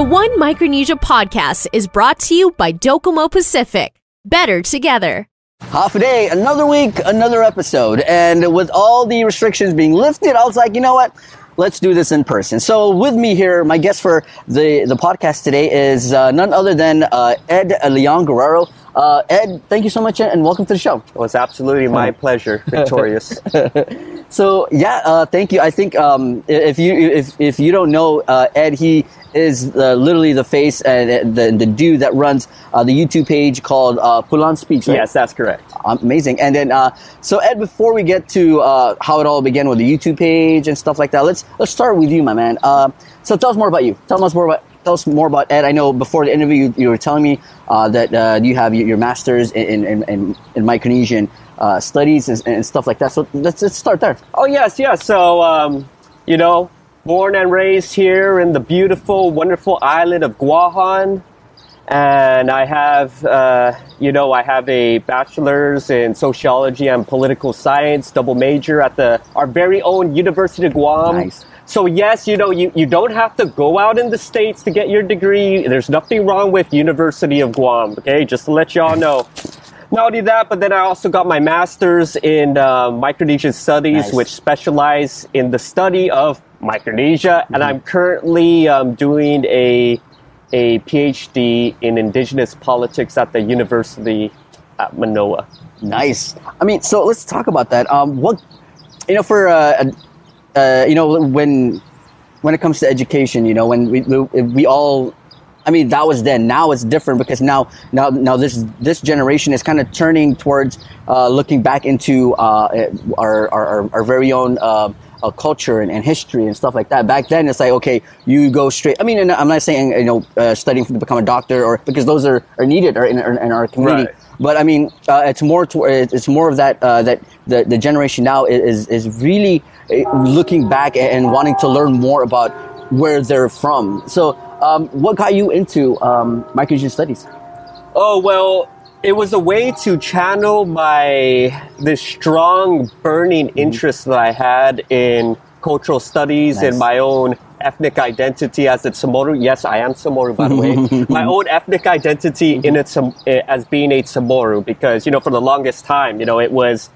The One Micronesia podcast is brought to you by Docomo Pacific. Better together. Hafa Adai, another week, another episode. And with all the restrictions being lifted, I was like, you know what? Let's do this in person. So with me here, my guest for the, the podcast today is uh, none other than uh, Ed Leon Guerrero. Uh, Ed, thank you so much and welcome to the show. It was absolutely my pleasure, Victorious. So yeah, uh, thank you. I think um, if you if, if you don't know uh, Ed, he is uh, literally the face and the, the dude that runs uh, the YouTube page called uh, Pulan Speaks. Right? yes, that's correct. Amazing. And then, uh, so Ed, before we get to uh, how it all began with the YouTube page and stuff like that, let's let's start with you, my man. Uh, so tell us more about you. Tell us more about tell us more about Ed. I know before the interview you, you were telling me uh, that uh, you have your your master's in in, in, in Micronesian uh, studies and, and stuff like that. So let's let's start there. Oh yes, yes. So um, you know, born and raised here in the beautiful, wonderful island of Guahan, and I have, uh, you know, I have a bachelor's in sociology and political science, double major at the our very own University of Guam. Nice. So yes, you know, you, you don't have to go out in the states to get your degree. There's nothing wrong with University of Guam. Okay, just to let y'all know. Not only that, but then I also got my master's in uh, Micronesian studies, Nice. which specialize in the study of Micronesia, and I'm currently um, doing a a PhD in Indigenous politics at the University at Manoa. Nice. I mean, so let's talk about that. Um, what you know for uh, uh, you know when when it comes to education, you know when we, we all. I mean that was then. Now it's different because now now now this this generation is kind of turning towards uh, looking back into uh, our, our our very own uh, uh, culture and, and history and stuff like that. Back then, it's like okay, you go straight. I mean, and I'm not saying you know uh, studying to become a doctor or because those are, are needed or in, in our community. Right. But I mean, uh, it's more to, it's more of that uh, that the, the generation now is is really looking back and wanting to learn more about where they're from. So, um, what got you into um, studies? Oh well, it was a way to channel my this strong burning interest that I had in cultural studies Nice. and my own ethnic identity as a Samoru. Yes, I am Samoru, by the way. my own ethnic identity in it as being a Samoru, because you know, for the longest time, you know, it was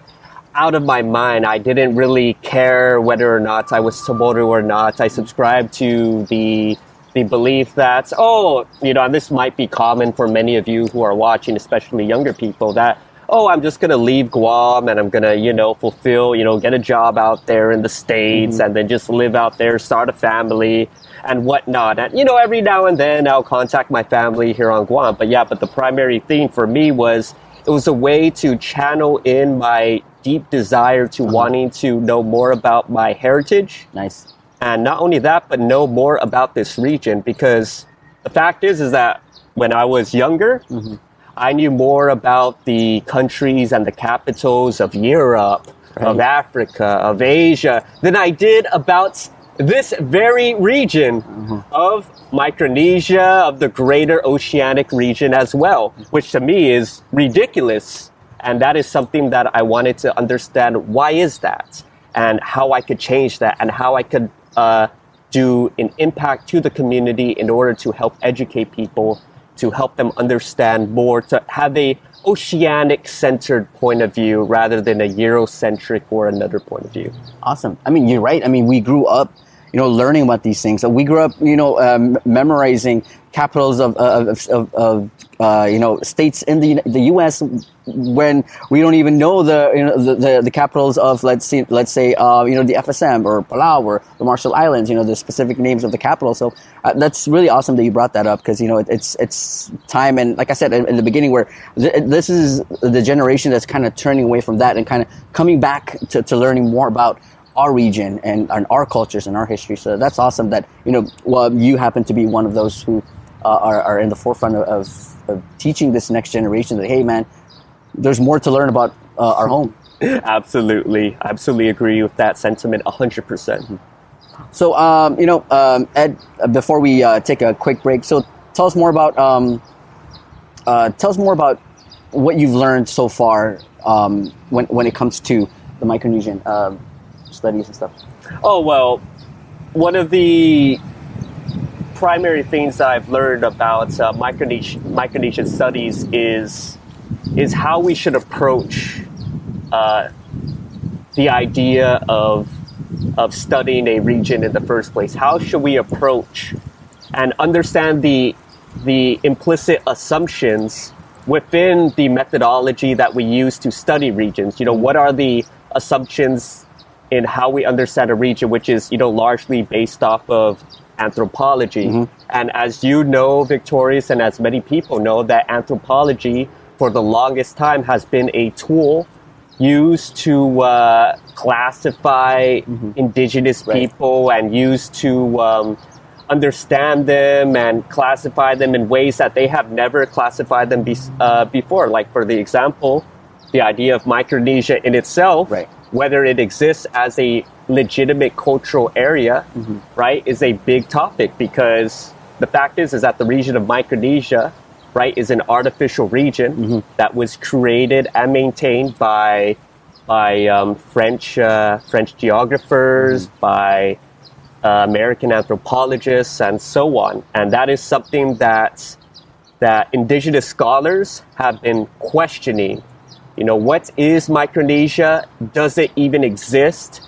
out of my mind. I didn't really care whether or not I was Samoru or not. I subscribed to the the belief that oh, you know, and this might be common for many of you who are watching, especially younger people, that oh, I'm just gonna leave Guam and I'm gonna you know fulfill you know get a job out there in the states mm-hmm. and then just live out there, start a family and whatnot. And you know, every now and then I'll contact my family here on Guam. But yeah, but the primary thing for me was it was a way to channel in my deep desire to uh-huh. wanting to know more about my heritage Nice. And not only that but know more about this region because the fact is is that when i was younger mm-hmm. i knew more about the countries and the capitals of europe of africa of asia than i did about this very region mm-hmm. of micronesia of the greater oceanic region as well mm-hmm. which to me is ridiculous. And that is something that I wanted to understand why is that and how I could change that and how I could uh, do an impact to the community in order to help educate people, to help them understand more, to have a oceanic centered point of view rather than a Eurocentric or another point of view. Awesome. I mean, you're right. I mean, we grew up, you know, learning about these things. So we grew up, you know, um, memorizing capitals of of, of, of uh, you know states in the the U.S. when we don't even know the you know the, the, the capitals of let's see let's say uh, you know the FSM or Palau or the Marshall Islands. You know the specific names of the capital. So uh, that's really awesome that you brought that up because you know it, it's it's time and like I said in, in the beginning where th- this is the generation that's kind of turning away from that and kind of coming back to, to learning more about our region and, and our cultures and our history. So that's awesome that you know well you happen to be one of those who uh, are, are in the forefront of, of, of teaching this next generation that hey man, there's more to learn about uh, our home. Absolutely, absolutely agree with that sentiment 100%. So um, you know um, Ed, uh, before we uh, take a quick break, so tell us more about um, uh, tell us more about what you've learned so far um, when when it comes to the Micronesian um studies and stuff. Oh, well, one of the primary things that I've learned about uh, Micronesian, Micronesian studies is is how we should approach uh, the idea of of studying a region in the first place. How should we approach and understand the the implicit assumptions within the methodology that we use to study regions? You know, what are the assumptions in how we understand a region, which is you know largely based off of anthropology. Mm-hmm. And as you know, Victorious, and as many people know, that anthropology for the longest time has been a tool used to uh, classify mm-hmm. indigenous right. people and used to um, understand them and classify them in ways that they have never classified them be- uh, before. Like, for the example, the idea of Micronesia in itself, right. Whether it exists as a legitimate cultural area, mm-hmm. right, is a big topic because the fact is is that the region of Micronesia, right, is an artificial region mm-hmm. that was created and maintained by by um, French uh, French geographers, mm-hmm. by uh, American anthropologists, and so on. And that is something that that indigenous scholars have been questioning. You know, what is Micronesia? Does it even exist?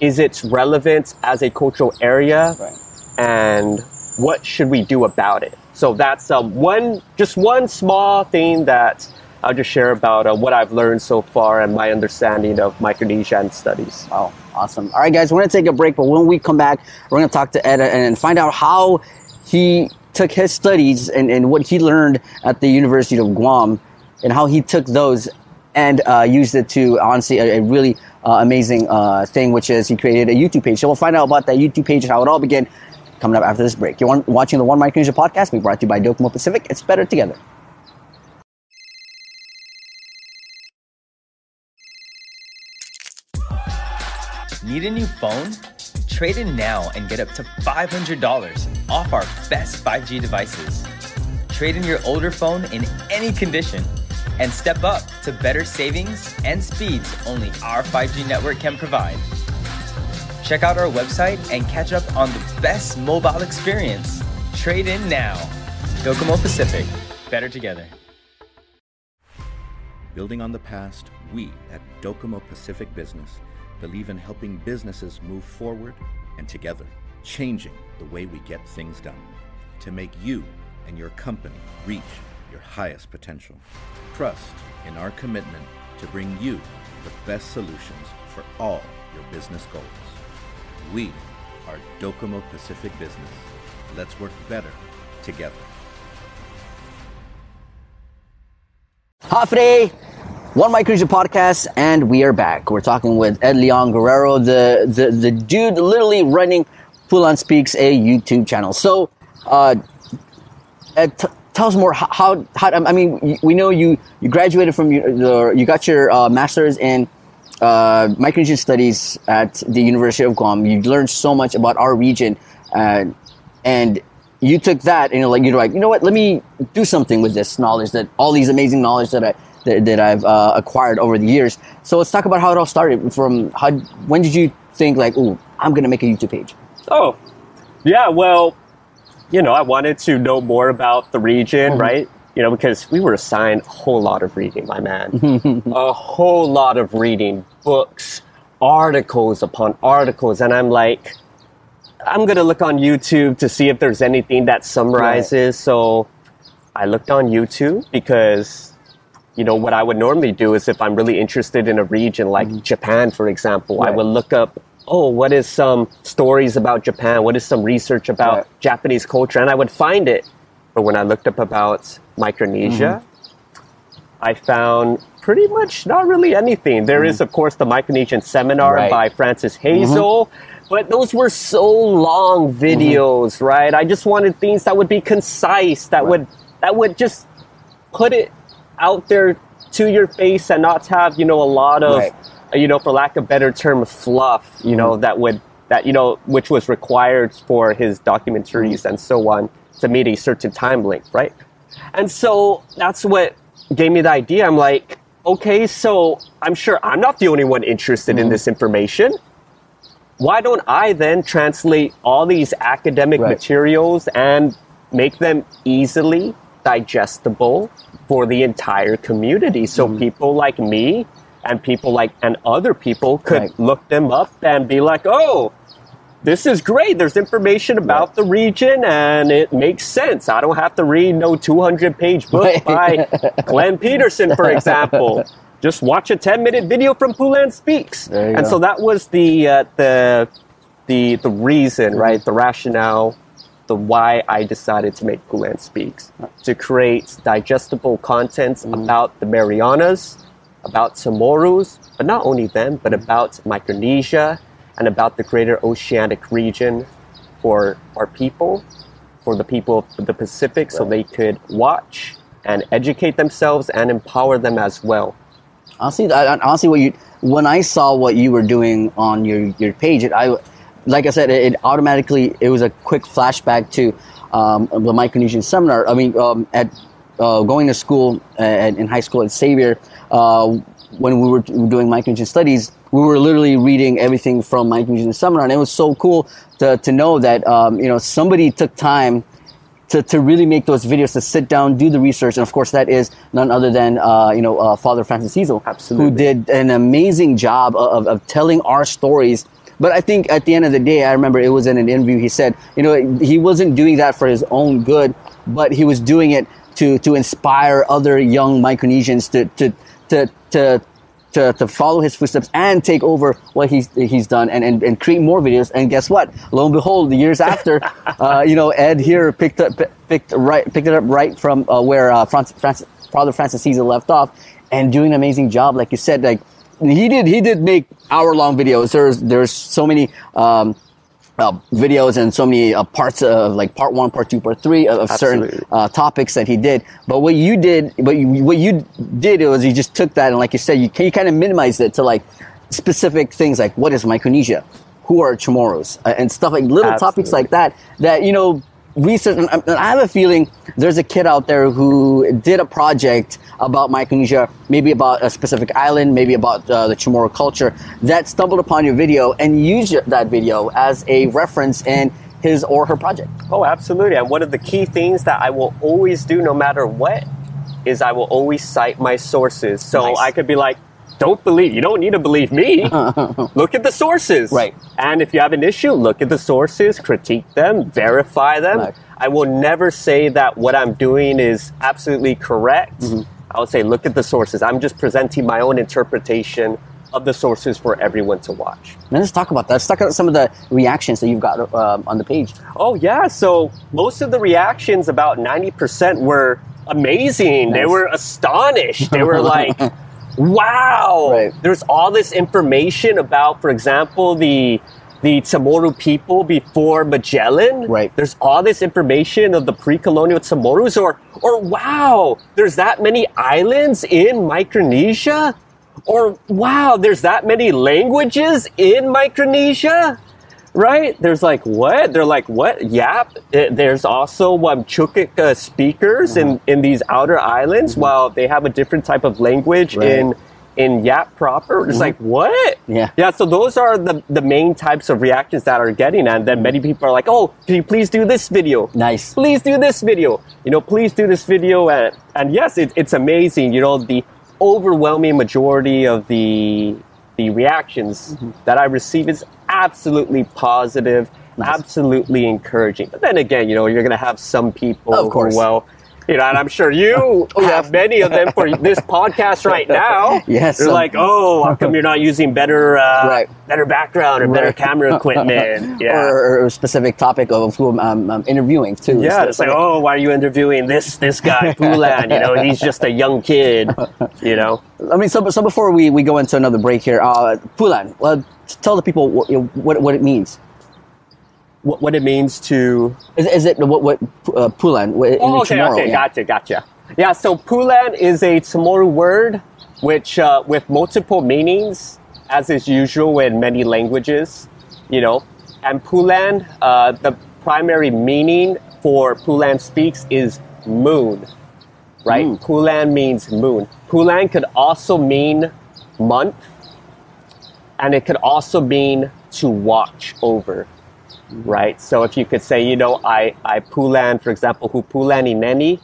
is its relevance as a cultural area right. and what should we do about it so that's um, one just one small thing that i'll just share about uh, what i've learned so far and my understanding of micronesian studies wow awesome all right guys we're going to take a break but when we come back we're going to talk to ed and find out how he took his studies and, and what he learned at the university of guam and how he took those and uh, used it to honestly a, a really uh, amazing uh, thing, which is he created a YouTube page. So we'll find out about that YouTube page and how it all began coming up after this break. You're watching the One Micronesia podcast, we brought to you by Docomo Pacific. It's better together. Need a new phone? Trade in now and get up to $500 off our best 5G devices. Trade in your older phone in any condition and step up to better savings and speeds only our 5G network can provide. Check out our website and catch up on the best mobile experience. Trade in now. Docomo Pacific, better together. Building on the past, we at Docomo Pacific Business believe in helping businesses move forward and together, changing the way we get things done to make you and your company reach your highest potential. Trust in our commitment to bring you the best solutions for all your business goals. We are Docomo Pacific Business. Let's work better together. Hafre, One Micronesia podcast, and we are back. We're talking with Ed Leon Guerrero, the, the, the dude literally running Pulan Speaks, a YouTube channel. So, uh, Ed, t- tell us more how, how, I mean, we know you, you graduated from, you, you got your uh, master's in uh, Micronesian studies at the University of Guam. You learned so much about our region, uh, and you took that and you're like, you're like, you know what? Let me do something with this knowledge that all these amazing knowledge that I that, that I've uh, acquired over the years. So let's talk about how it all started. From how, when did you think like, oh, I'm gonna make a YouTube page? Oh, yeah. Well, you know, I wanted to know more about the region, mm-hmm. right? You know, because we were assigned a whole lot of reading, my man. a whole lot of reading, books, articles upon articles. And I'm like, I'm going to look on YouTube to see if there's anything that summarizes. Right. So I looked on YouTube because, you know, what I would normally do is if I'm really interested in a region like mm-hmm. Japan, for example, right. I would look up oh, what is some stories about Japan? What is some research about right. Japanese culture? And I would find it. But when I looked up about Micronesia, mm-hmm. I found pretty much not really anything. There mm-hmm. is, of course, the Micronesian seminar right. by Francis Hezel. Mm-hmm. But those were so long mm-hmm. videos, right? I just wanted things that would be concise, that right. would that would just put it out there to your face and not have, you know, a lot of you know, for lack of better term, fluff, you know, mm-hmm. that would, that, you know, which was required for his documentaries and so on to meet a certain time length, right? And so that's what gave me the idea. I'm like, okay, so I'm sure I'm not the only one interested mm-hmm. in this information. why don't I then translate all these academic Right. materials and make them easily digestible for the entire community so Mm-hmm. people like me and people like and other people could Right. look them up and be like, "Oh, this is great. There's information about the region and it makes sense. I don't have to read no 200 page book Right. by Glenn Petersen, for example. Just watch a 10 minute video from Pulan Speaks. And go. so that was the, uh, the, the, the reason, right? The rationale, the why I decided to make Pulan Speaks to create digestible contents Mm-hmm. about the Marianas, about Samorus, but not only them, but about Micronesia and about the greater oceanic region for our people, for the people of the Pacific, so they could watch and educate themselves and empower them as well. honestly, I, honestly, what you when I saw what you were doing on your your page, it, I like I said, it, it automatically it was a quick flashback to um, the Micronesian seminar. I mean, um, at uh, going to school at, in high school at Xavier, uh, when we were doing Micronesian studies, we were literally reading everything from Micronesian seminar, and it was so cool to to know that um, you know somebody took time to, to really make those videos, to sit down, do the research, and of course that is none other than uh, you know uh, Father Francis Hezel, Absolutely. who did an amazing job of, of telling our stories. But I think at the end of the day, I remember it was in an interview. He said, you know, he wasn't doing that for his own good, but he was doing it to to inspire other young Micronesians to to to to to, to follow his footsteps and take over what he's he's done and, and, and create more videos. And guess what? Lo and behold, the years after, uh, you know, Ed here picked up picked right picked it up right from uh, where uh, Francis, Francis, Father Francis Hezel left off, and doing an amazing job. Like you said, like he did he did make hour long videos. There's there's so many. Um, uh, videos and so many uh, parts of like part one, part two, part three of, of certain uh, topics that he did. But what you did, but you, what you did was you just took that and like you said, you, you kind of minimized it to like specific things like what is Micronesia, who are Chamorros, and stuff like little topics like that. That you know, research. And I have a feeling there's a kid out there who did a project about Micronesia, maybe about a specific island, maybe about uh, the Chamorro culture, that stumbled upon your video and used that video as a reference in his or her project. Oh, absolutely. And one of the key things that I will always do no matter what is I will always cite my sources. So Nice. I could be like, don't believe, you don't need to believe me. look at the sources. Right. And if you have an issue, look at the sources, critique them, verify them. Right. I will never say that what I'm doing is absolutely correct. Mm-hmm. I would say, look at the sources. I'm just presenting my own interpretation of the sources for everyone to watch. Now let's talk about that. Let's talk about some of the reactions that you've got um, on the page. Oh yeah, so most of the reactions, about ninety percent, were amazing. They were astonished. They were like, "Wow!" Right. There's all this information about, for example, the the Chamorro people before Magellan. Right. There's all this information of the pre-colonial Chamorros, or or wow, there's that many islands in Micronesia, or wow, there's that many languages in Micronesia right? There's like what? They're like what? Yap. Uh, There's also um, Chuukic uh, speakers in in these outer islands, while they have a different type of language Right. in in Yap proper. It's like what? Yeah. yeah. So those are the the main types of reactions that are getting, and then many people are like, oh, can you please do this video? Nice. please do this video. You know, please do this video. And, and yes, it, it's amazing. You know, the overwhelming majority of the the reactions Mm-hmm. that I receive is absolutely positive, Nice. absolutely encouraging. But then again, you know, you're going to have some people Of course. who, well, you know, and I'm sure you Oh, have many of them for this podcast right now. Yes, They're um, like, oh, how come you're not using better, uh, Right. better background or better Right. camera equipment? Yeah. Or, or a specific topic of who I'm, interviewing too. Yeah, So- it's like, oh, why are you interviewing this this guy, Pulan? You know, he's just a young kid. You know, I mean, so, so before we, we go into another break here, uh, Pulan, well, tell the people what, what, what it means. What, what it means to. Is, is it what, what uh, Pulan? in Oh, okay, Chamorro, okay, yeah. gotcha, gotcha. Yeah, so Pulan is a Chamorro word, which uh, with multiple meanings, as is usual in many languages. You know, and Pulan, uh, the primary meaning for Pulan speaks is moon, right? Mm. Pulan means moon. Pulan could also mean month, and it could also mean to watch over, right? So if you could say, you know, I, I Pulan, for example, who Pulani Neni,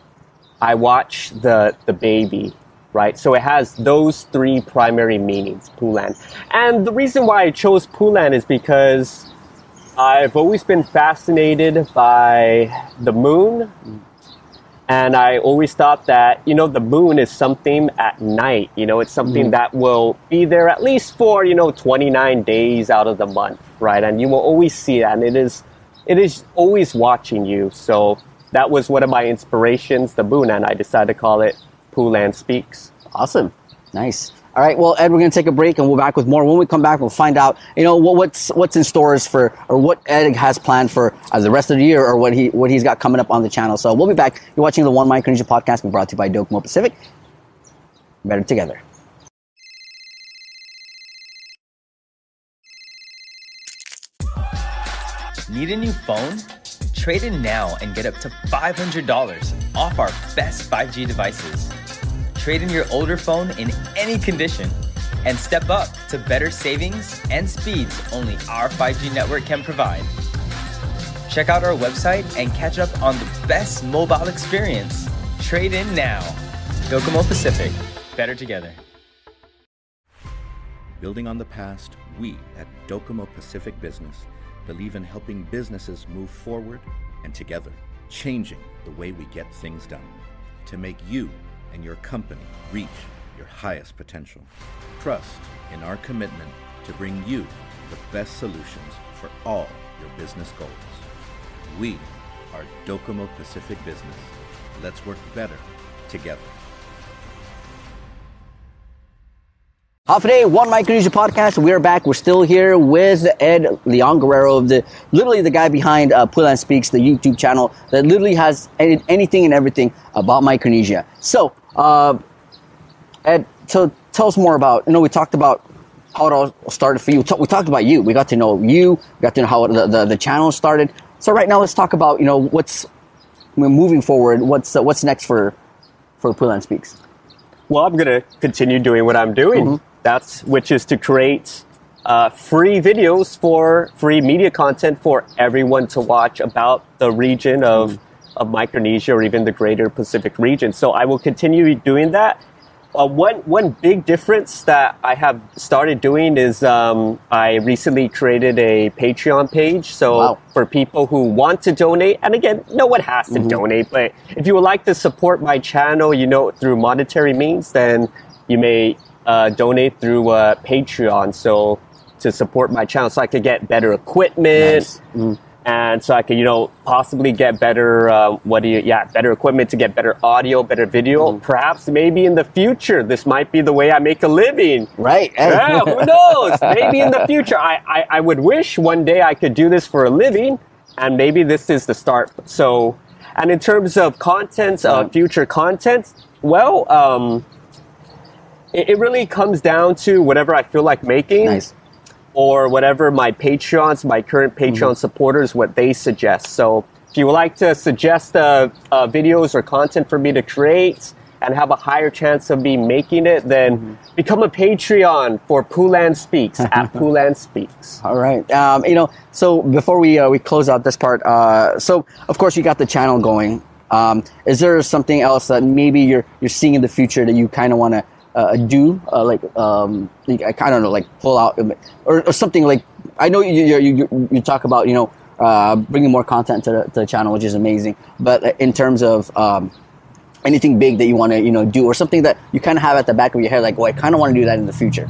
I watch the, the baby, right? So it has those three primary meanings, Pulan. And the reason why I chose Pulan is because I've always been fascinated by the moon. And I always thought that, you know, the moon is something at night. You know, it's something mm. that will be there at least for, you know, 29 days out of the month, right? And you will always see that. And it is, it is always watching you. So that was one of my inspirations, the moon. And I decided to call it Pulan Speaks. Awesome. Nice. All right. Well, Ed, we're going to take a break and we'll back with more. When we come back, we'll find out, you know, what, what's what's in stores for, or what Ed has planned for uh, the rest of the year, or what he what he's got coming up on the channel. So we'll be back. You're watching the One Micronesia podcast, being brought to you by Docomo Pacific. Better together. Need a new phone? Trade in now and get up to $500 off our best 5G devices. Trade in your older phone in any condition and step up to better savings and speeds only our 5G network can provide. Check out our website and catch up on the best mobile experience. Trade in now. Docomo Pacific. Better together. Building on the past, we at Docomo Pacific Business believe in helping businesses move forward and together, changing the way we get things done to make you and your company reach your highest potential. Trust in our commitment to bring you the best solutions for all your business goals. We are Docomo Pacific Business. Let's work better together. Hafa Adai, one Micronesia podcast. We are back. We're still here with Ed Leon Guerrero, the literally the guy behind uh, Pulan Speaks, the YouTube channel that literally has any, anything and everything about Micronesia. So, uh, Ed, so tell us more about. You know, we talked about how it all started for you. We talked about you. We got to know you. We got to know how the, the, the channel started. So right now, let's talk about you know what's we're moving forward. What's uh, what's next for for Pulan Speaks. Well, I'm going to continue doing what I'm doing. Mhm. That's which is to create uh, free videos for free media content for everyone to watch about the region of of Micronesia or even the greater Pacific region. So I will continue doing that. Uh, one one big difference that I have started doing is um, I recently created a Patreon page. So Wow. for people who want to donate, and again, no one has to donate, but if you would like to support my channel, you know, through monetary means, then you may uh, donate through uh, Patreon. So to support my channel, so I could get better equipment, Nice. And so I could, you know, possibly get better, uh, what do you, yeah, better equipment to get better audio, better video. Perhaps maybe in the future, this might be the way I make a living. Right. Yeah, who knows? Maybe in the future, I, I, I would wish one day I could do this for a living, and maybe this is the start. So, and in terms of content, uh, future content, well, um, it, it really comes down to whatever I feel like making nice. Or whatever my Patreons, my current Patreon supporters, what they suggest. So if you would like to suggest uh, uh, videos or content for me to create and have a higher chance of me making it, then become a Patreon for Pulan Speaks at Pulan Speaks. All right. Um, you know, so before we uh, we close out this part, uh, so of course you got the channel going. Um, is there something else that maybe you're you're seeing in the future that you kind of want to uh, do, uh, like um, I kind of know, like pull out or, or something like I know you you, you talk about you know uh, bringing more content to the, to the channel, which is amazing. But in terms of um, anything big that you want to you know do, or something that you kind of have at the back of your head, like, well, I kind of want to do that in the future.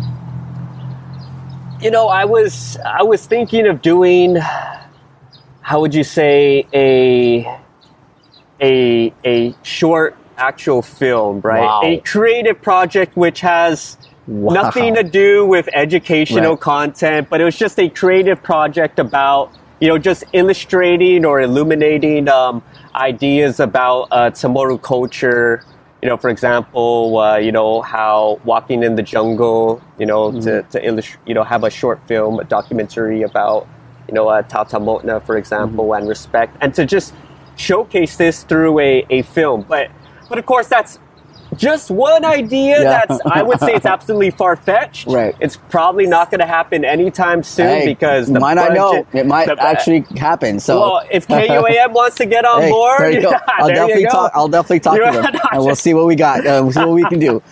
You know, I was I was thinking of doing how would you say a a a short actual film, right? Wow. A creative project which has Wow. nothing to do with educational Right. content, but it was just a creative project about you know just illustrating or illuminating um, ideas about uh, Tsamoru culture. You know, for example, uh, you know how walking in the jungle. You know, to to illustrate, you know, have a short film, a documentary about you know uh, Tatamotna, for example, and respect, and to just showcase this through a, a film. But but of course, that's just one idea Yeah. that's I would say it's absolutely far fetched. Right. It's probably not going to happen anytime soon Hey, because the might not know. It might the- actually happen. So Well, if KUAM wants to get on Hey, board, there you go. I'll definitely go. talk. I'll definitely talk You're to them, and we'll see what we got. Uh, we'll see what we can do.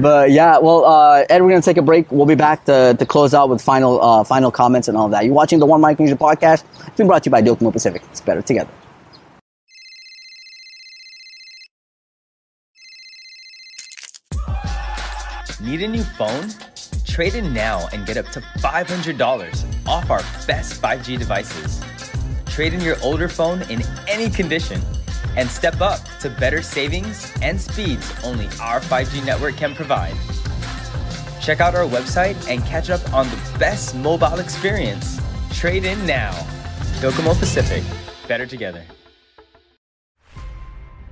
But yeah, well, uh, Ed, we're gonna take a break. We'll be back to, to close out with final uh, final comments and all that. You're watching the One Micronesia podcast. It's been brought to you by Docomo Pacific. It's better together. Need a new phone? Trade in now and get up to $500 off our best 5G devices. Trade in your older phone in any condition and step up to better savings and speeds only our 5G network can provide. Check out our website and catch up on the best mobile experience. Trade in now. Docomo Pacific. Better together.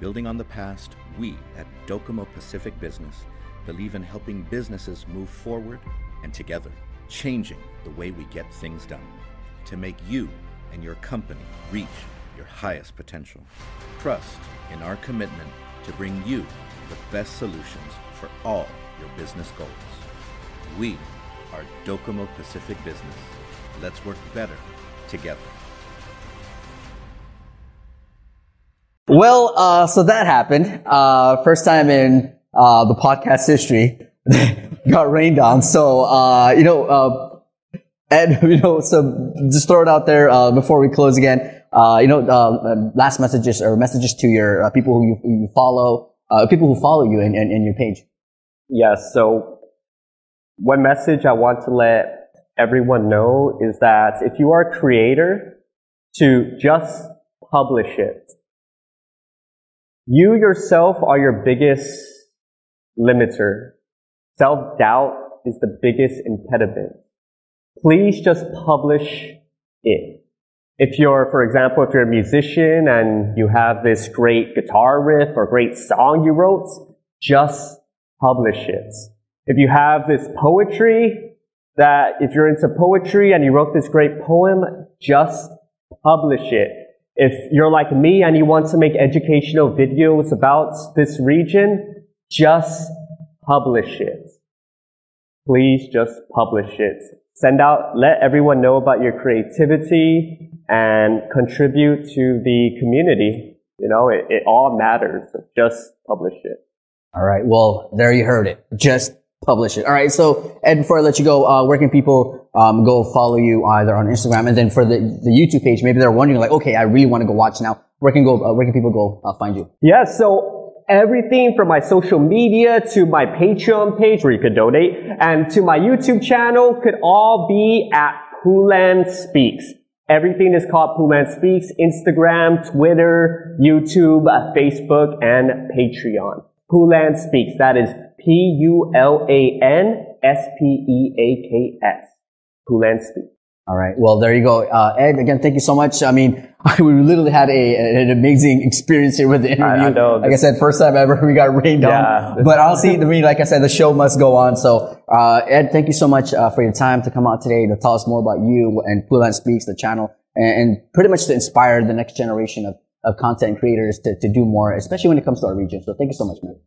Building on the past, we at Docomo Pacific Business believe in helping businesses move forward and together, changing the way we get things done to make you and your company reach your highest potential. Trust in our commitment to bring you the best solutions for all your business goals. We are Docomo Pacific Business. Let's work better together. Well, uh, so that happened. Uh, first time in uh, the podcast history, got rained on. So uh, you know, uh, Ed, you know, so just throw it out there uh, before we close again. Uh, you know, uh, last messages or messages to your uh, people who you, who you follow, people who follow you and in, your page. Yes. So one message I want to let everyone know is that if you are a creator, to just publish it. You yourself are your biggest limiter. Self-doubt is the biggest impediment. Please just publish it. If you're, for example, if you're a musician and you have this great guitar riff or great song you wrote, just publish it. If you have this poetry that, if you're into poetry and you wrote this great poem, just publish it. If you're like me and you want to make educational videos about this region, just publish it. Please just publish it. Send out, let everyone know about your creativity and contribute to the community. You know, it, it all matters. Just publish it. All right. Well, there you heard it. Just publish it. All right. So, Ed, before I let you go, uh, where can people um, go follow you either on Instagram and then for the, the YouTube page? Maybe they're wondering, like, okay, I really want to go watch now. Where can go? Uh, where can people go uh, find you? Yeah, so everything from my social media to my Patreon page where you could donate and to my YouTube channel could all be at Pulan Speaks. Everything is called Pulan Speaks, Instagram, Twitter, YouTube, uh, Facebook, and Patreon. Pulan Speaks. That is P-U-L-A-N-S-P-E-A-K-S. Pulan Speaks. All right. Well, there you go. Uh, Ed, again, thank you so much. I mean, we literally had a, an amazing experience here with the interview. I know. Like I said, first time ever we got rained Yeah. on. But honestly, I mean, like I said, the show must go on. So, uh, Ed, thank you so much uh, for your time to come out today to tell us more about you and Pulan Speaks, the channel, and, and pretty much to inspire the next generation of, of content creators to, to do more, especially when it comes to our region. So thank you so much, man.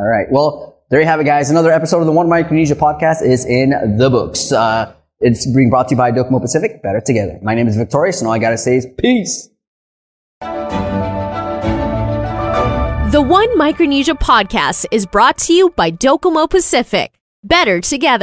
All right. Well, there you have it, guys. Another episode of the One Micronesia podcast is in the books. Uh, it's being brought to you by Docomo Pacific. Better together. My name is Victorious, and all I gotta say is peace. The One Micronesia podcast is brought to you by Docomo Pacific. Better together.